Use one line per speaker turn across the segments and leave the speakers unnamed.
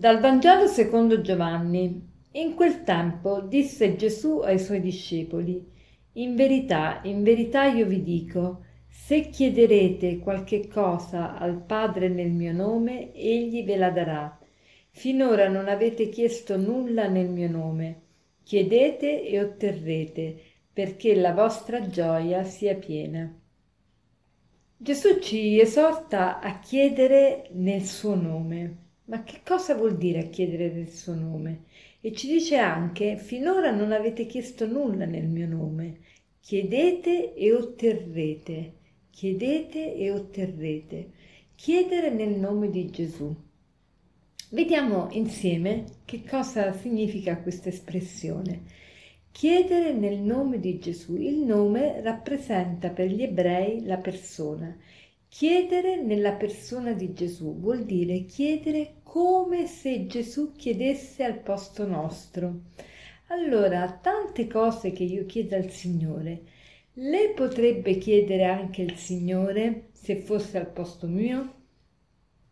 Dal Vangelo secondo Giovanni. In quel tempo disse Gesù ai suoi discepoli, In verità, in verità io vi dico, se chiederete qualche cosa al Padre nel mio nome, egli ve la darà. Finora non avete chiesto nulla nel mio nome. Chiedete e otterrete, perché la vostra gioia sia piena. Gesù ci esorta a chiedere nel suo nome. Ma che cosa vuol dire chiedere del suo nome? E ci dice anche, finora non avete chiesto nulla nel mio nome. Chiedete e otterrete. Chiedete e otterrete. Chiedere nel nome di Gesù. Vediamo insieme che cosa significa questa espressione. Chiedere nel nome di Gesù. Il nome rappresenta per gli ebrei la persona. Chiedere nella persona di Gesù vuol dire chiedere come se Gesù chiedesse al posto nostro. Allora, tante cose che io chiedo al Signore, le potrebbe chiedere anche il Signore se fosse al posto mio?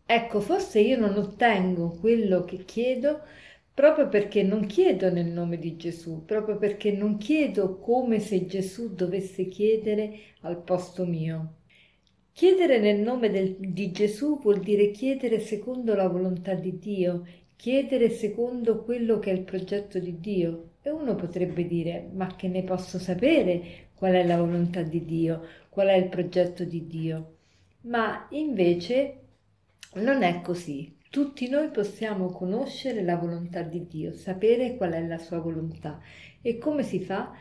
Ecco, forse io non ottengo quello che chiedo proprio perché non chiedo nel nome di Gesù, proprio perché non chiedo come se Gesù dovesse chiedere al posto mio. Chiedere nel nome del, di Gesù vuol dire chiedere secondo la volontà di Dio, chiedere secondo quello che è il progetto di Dio. E uno potrebbe dire, ma che ne posso sapere qual è la volontà di Dio, qual è il progetto di Dio? Ma invece non è così. Tutti noi possiamo conoscere la volontà di Dio, sapere qual è la sua volontà. E come si fa?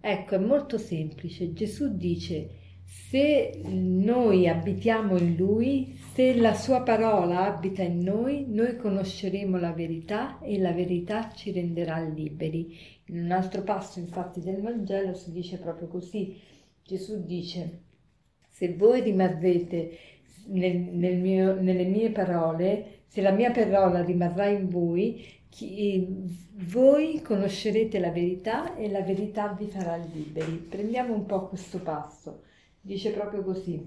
Ecco, è molto semplice. Gesù dice, se noi abitiamo in Lui, se la Sua parola abita in noi, noi conosceremo la verità e la verità ci renderà liberi. In un altro passo, infatti, del Vangelo si dice proprio così. Gesù dice, se voi rimarrete nel, nel mio, nelle mie parole, se la mia parola rimarrà in voi, chi, voi conoscerete la verità e la verità vi farà liberi. Prendiamo un po' questo passo. Dice proprio così.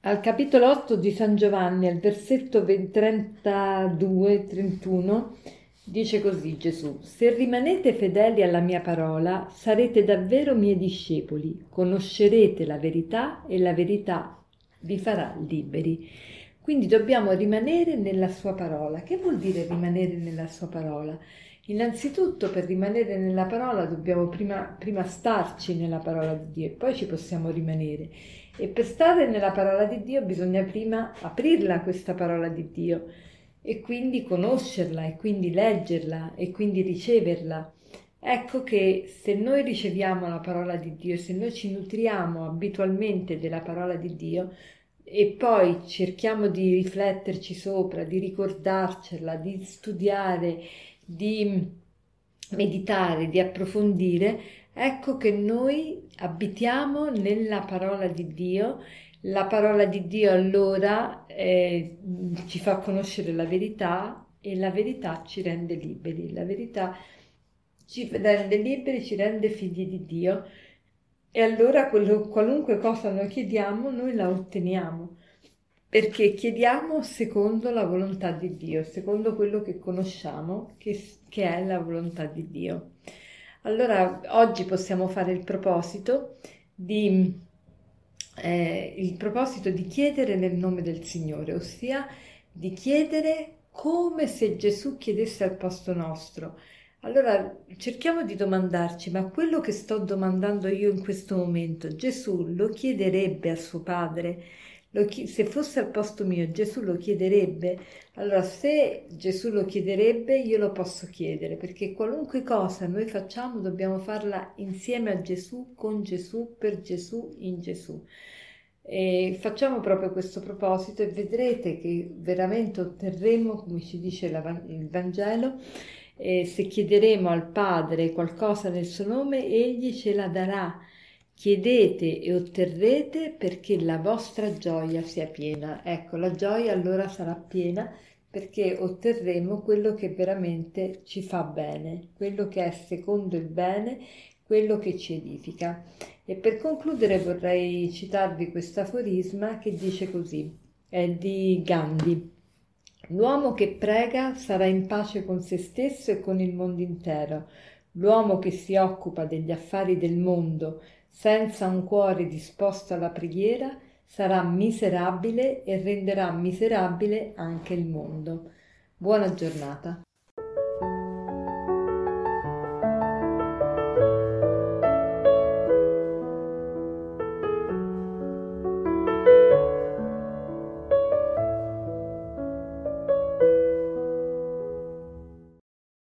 Al capitolo 8 di San Giovanni, al versetto 32-31, dice così Gesù, se rimanete fedeli alla mia parola, sarete davvero miei discepoli, conoscerete la verità e la verità vi farà liberi. Quindi dobbiamo rimanere nella sua parola. Che vuol dire rimanere nella sua parola? Innanzitutto per rimanere nella parola dobbiamo prima, prima, starci nella parola di Dio e poi ci possiamo rimanere. E per stare nella parola di Dio bisogna prima aprirla questa parola di Dio e quindi conoscerla e quindi leggerla e quindi riceverla. Ecco che se noi riceviamo la parola di Dio, se noi ci nutriamo abitualmente della parola di Dio e poi cerchiamo di rifletterci sopra, di ricordarcela, di studiare, di meditare, di approfondire, ecco che noi abitiamo nella parola di Dio. La parola di Dio allora eh, ci fa conoscere la verità e la verità ci rende liberi. La verità ci rende liberi, ci rende figli di Dio. E allora quello, qualunque cosa noi chiediamo, noi la otteniamo perché chiediamo secondo la volontà di Dio, secondo quello che conosciamo, che, che, è la volontà di Dio. Allora, oggi possiamo fare il proposito di, eh, il proposito di chiedere nel nome del Signore, ossia di chiedere come se Gesù chiedesse al posto nostro. Allora cerchiamo di domandarci, ma quello che sto domandando io in questo momento, Gesù lo chiederebbe a suo Padre? Chi- se fosse al posto mio Gesù lo chiederebbe, allora se Gesù lo chiederebbe io lo posso chiedere perché qualunque cosa noi facciamo dobbiamo farla insieme a Gesù, con Gesù, per Gesù, in Gesù. E facciamo proprio questo proposito e vedrete che veramente otterremo, come ci dice il Vangelo, eh, se chiederemo al Padre qualcosa nel suo nome, egli ce la darà Chiedete e otterrete perché la vostra gioia sia piena. Ecco, la gioia allora sarà piena perché otterremo quello che veramente ci fa bene, quello che è secondo il bene, quello che ci edifica. E per concludere vorrei citarvi questo aforisma che dice così, è di Gandhi. L'uomo che prega sarà in pace con se stesso e con il mondo intero. L'uomo che si occupa degli affari del mondo senza un cuore disposto alla preghiera sarà miserabile e renderà miserabile anche il mondo. Buona giornata.